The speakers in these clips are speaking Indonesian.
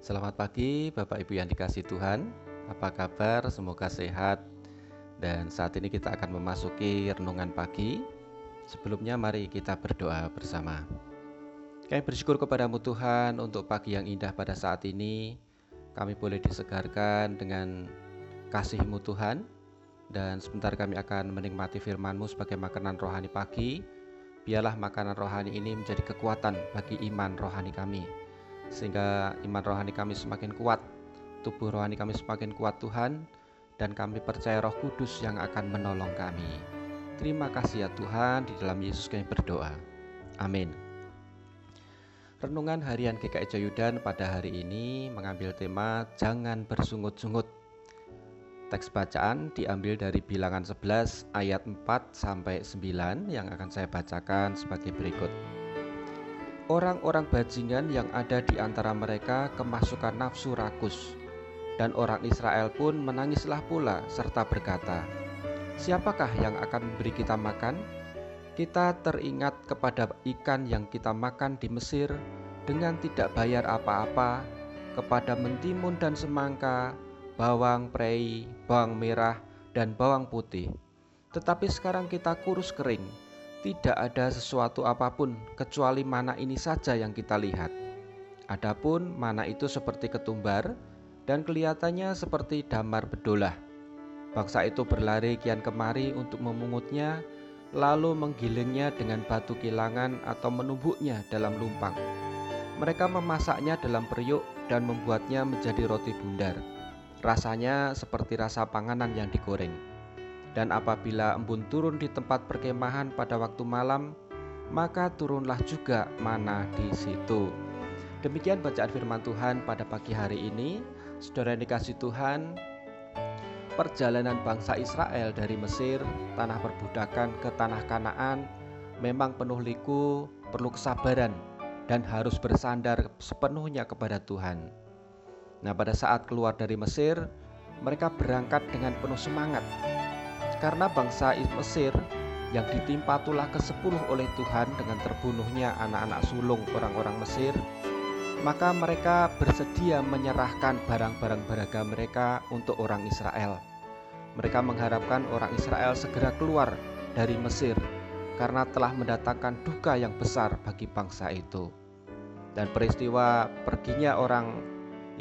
Selamat pagi Bapak Ibu yang dikasih Tuhan. Apa kabar? Semoga sehat. Dan saat ini kita akan memasuki renungan pagi. Sebelumnya mari kita berdoa bersama. Kami bersyukur kepadamu Tuhan untuk pagi yang indah pada saat ini. Kami boleh disegarkan dengan kasih-Mu Tuhan. Dan sebentar kami akan menikmati firman-Mu sebagai makanan rohani pagi. Biarlah makanan rohani ini menjadi kekuatan bagi iman rohani kami sehingga iman rohani kami semakin kuat, tubuh rohani kami semakin kuat Tuhan, dan kami percaya Roh Kudus yang akan menolong kami. Terima kasih ya Tuhan, di dalam Yesus kami berdoa. Amin. Renungan harian GKI Joyudan pada hari ini mengambil tema Jangan bersungut-sungut. Teks bacaan diambil dari bilangan 11 ayat 4 sampai 9 yang akan saya bacakan sebagai berikut. Orang-orang bajingan yang ada di antara mereka kemasukan nafsu rakus, dan orang Israel pun menangislah pula serta berkata, "Siapakah yang akan memberi kita makan?" Kita teringat kepada ikan yang kita makan di Mesir dengan tidak bayar apa-apa, kepada mentimun dan semangka, bawang prei, bawang merah, dan bawang putih. Tetapi sekarang kita kurus kering tidak ada sesuatu apa pun kecuali mana ini saja yang kita lihat. Adapun mana itu seperti ketumbar dan kelihatannya seperti damar bedolah. Bangsa itu berlari kian kemari untuk memungutnya, lalu menggilingnya dengan batu kilangan atau menumbuknya dalam lumpang. Mereka memasaknya dalam periuk dan membuatnya menjadi roti bundar. Rasanya seperti rasa panganan yang digoreng. Dan apabila embun turun di tempat perkemahan pada waktu malam, maka turunlah juga mana di situ. Demikian bacaan firman Tuhan pada pagi hari ini. Saudara yang dikasih Tuhan, perjalanan bangsa Israel dari Mesir, tanah perbudakan ke tanah Kanaan, memang penuh liku, perlu kesabaran, dan harus bersandar sepenuhnya kepada Tuhan. Nah, pada saat keluar dari Mesir, mereka berangkat dengan penuh semangat, karena bangsa Mesir yang ditimpa tulah ke-10 oleh Tuhan dengan terbunuhnya anak-anak sulung orang-orang Mesir, maka mereka bersedia menyerahkan barang-barang berharga mereka untuk orang Israel. Mereka mengharapkan orang Israel segera keluar dari Mesir karena telah mendatangkan duka yang besar bagi bangsa itu. Dan peristiwa perginya orang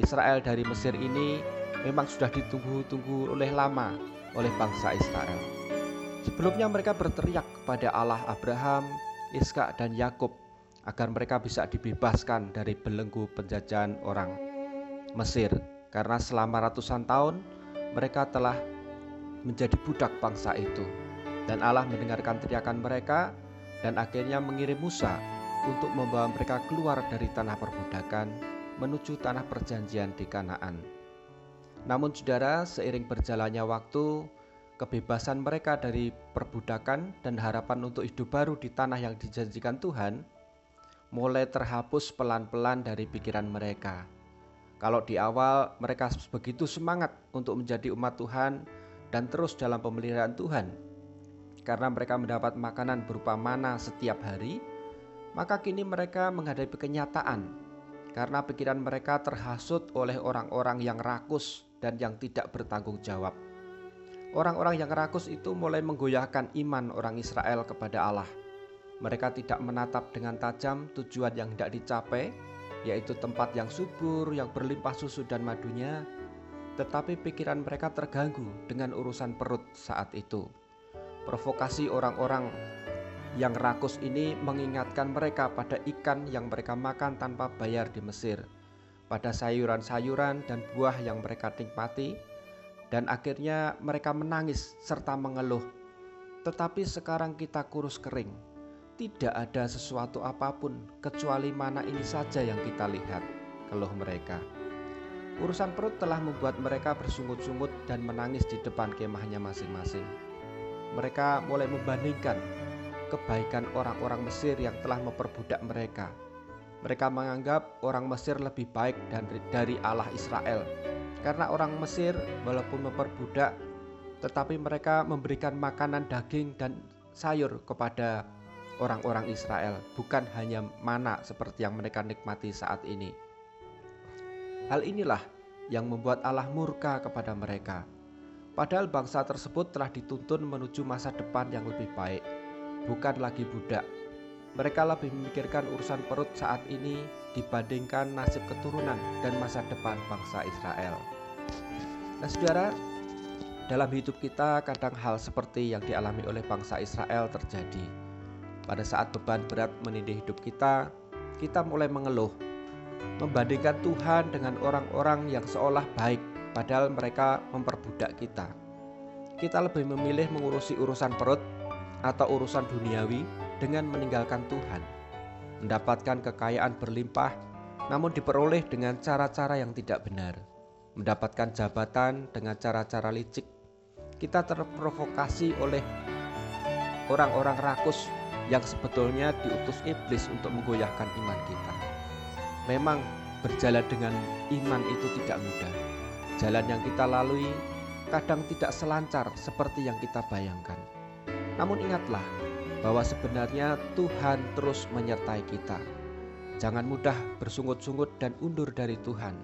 Israel dari Mesir ini memang sudah ditunggu-tunggu oleh lama oleh bangsa Israel. Sebelumnya mereka berteriak kepada Allah Abraham, Iskak dan Yakub agar mereka bisa dibebaskan dari belenggu penjajahan orang Mesir karena selama ratusan tahun mereka telah menjadi budak bangsa itu. Dan Allah mendengarkan teriakan mereka dan akhirnya mengirim Musa untuk membawa mereka keluar dari tanah perbudakan menuju tanah perjanjian di Kanaan. Namun saudara, seiring berjalannya waktu, kebebasan mereka dari perbudakan dan harapan untuk hidup baru di tanah yang dijanjikan Tuhan mulai terhapus pelan-pelan dari pikiran mereka. Kalau di awal mereka begitu semangat untuk menjadi umat Tuhan dan terus dalam pemeliharaan Tuhan, karena mereka mendapat makanan berupa mana setiap hari, maka kini mereka menghadapi kenyataan karena pikiran mereka terhasut oleh orang-orang yang rakus dan yang tidak bertanggung jawab. Orang-orang yang rakus itu mulai menggoyahkan iman orang Israel kepada Allah. Mereka tidak menatap dengan tajam tujuan yang tidak dicapai, yaitu tempat yang subur, yang berlimpah susu dan madunya, tetapi pikiran mereka terganggu dengan urusan perut saat itu. Provokasi orang-orang yang rakus ini mengingatkan mereka pada ikan yang mereka makan tanpa bayar di Mesir pada sayuran-sayuran dan buah yang mereka nikmati, dan akhirnya mereka menangis serta mengeluh. Tetapi sekarang kita kurus kering, tidak ada sesuatu apa pun kecuali mana ini saja yang kita lihat, keluh mereka. Urusan perut telah membuat mereka bersungut-sungut dan menangis di depan kemahnya masing-masing. Mereka mulai membandingkan kebaikan orang-orang Mesir yang telah memperbudak mereka mereka menganggap orang Mesir lebih baik dari Allah Israel. Karena orang Mesir walaupun memperbudak tetapi mereka memberikan makanan daging dan sayur kepada orang-orang Israel, bukan hanya mana seperti yang mereka nikmati saat ini. Hal inilah yang membuat Allah murka kepada mereka. Padahal bangsa tersebut telah dituntun menuju masa depan yang lebih baik, bukan lagi budak. Mereka lebih memikirkan urusan perut saat ini dibandingkan nasib keturunan dan masa depan bangsa Israel. Nah, saudara, dalam hidup kita kadang hal seperti yang dialami oleh bangsa Israel terjadi. Pada saat beban berat menindih hidup kita, kita mulai mengeluh, membandingkan Tuhan dengan orang-orang yang seolah baik, padahal mereka memperbudak kita. Kita lebih memilih mengurusi urusan perut atau urusan duniawi dengan meninggalkan Tuhan, mendapatkan kekayaan berlimpah, namun diperoleh dengan cara-cara yang tidak benar, mendapatkan jabatan dengan cara-cara licik kita terprovokasi oleh orang-orang rakus yang sebetulnya diutus iblis untuk menggoyahkan iman kita. Memang berjalan dengan iman itu tidak mudah. Jalan yang kita lalui kadang tidak selancar seperti yang kita bayangkan. Namun ingatlah bahwa sebenarnya Tuhan terus menyertai kita. Jangan mudah bersungut-sungut dan undur dari Tuhan.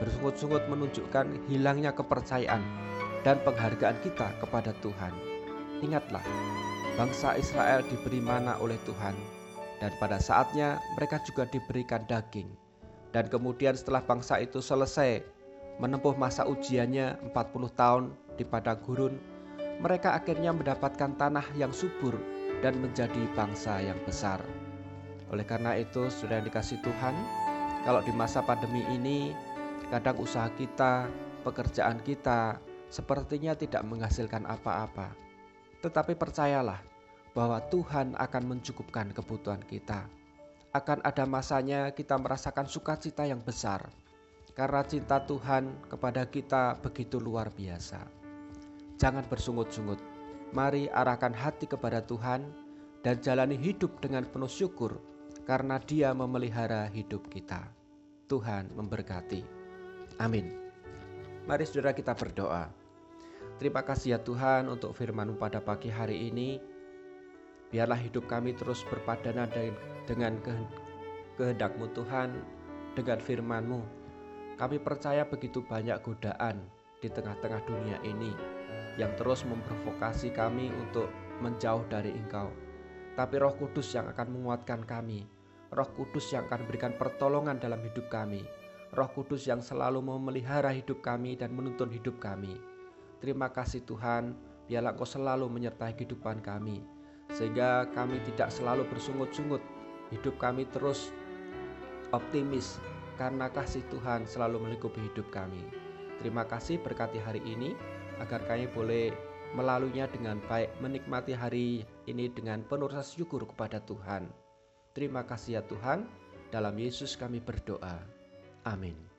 Bersungut-sungut menunjukkan hilangnya kepercayaan dan penghargaan kita kepada Tuhan. Ingatlah, bangsa Israel diberi mana oleh Tuhan, dan pada saatnya mereka juga diberikan daging. Dan kemudian setelah bangsa itu selesai menempuh masa ujiannya 40 tahun di padang gurun, mereka akhirnya mendapatkan tanah yang subur dan menjadi bangsa yang besar. Oleh karena itu, sudah dikasih Tuhan, kalau di masa pandemi ini, kadang usaha kita, pekerjaan kita, sepertinya tidak menghasilkan apa-apa. Tetapi percayalah bahwa Tuhan akan mencukupkan kebutuhan kita. Akan ada masanya kita merasakan sukacita yang besar karena cinta Tuhan kepada kita begitu luar biasa. Jangan bersungut-sungut. Mari arahkan hati kepada Tuhan dan jalani hidup dengan penuh syukur karena Dia memelihara hidup kita. Tuhan memberkati. Amin. Mari saudara kita berdoa. Terima kasih ya Tuhan untuk firman pada pagi hari ini. Biarlah hidup kami terus berpadanan dengan kehendak-Mu Tuhan, dengan firman-Mu. Kami percaya begitu banyak godaan di tengah-tengah dunia ini yang terus memprovokasi kami untuk menjauh dari Engkau. Tapi Roh Kudus yang akan menguatkan kami, Roh Kudus yang akan berikan pertolongan dalam hidup kami, Roh Kudus yang selalu memelihara hidup kami dan menuntun hidup kami. Terima kasih Tuhan, biarlah Engkau selalu menyertai kehidupan kami, sehingga kami tidak selalu bersungut-sungut, hidup kami terus optimis, karena kasih Tuhan selalu melingkupi hidup kami. Terima kasih berkati hari ini, agar kami boleh melaluinya dengan baik, menikmati hari ini dengan penuh rasa syukur kepada Tuhan. Terima kasih ya Tuhan, dalam Yesus kami berdoa. Amin.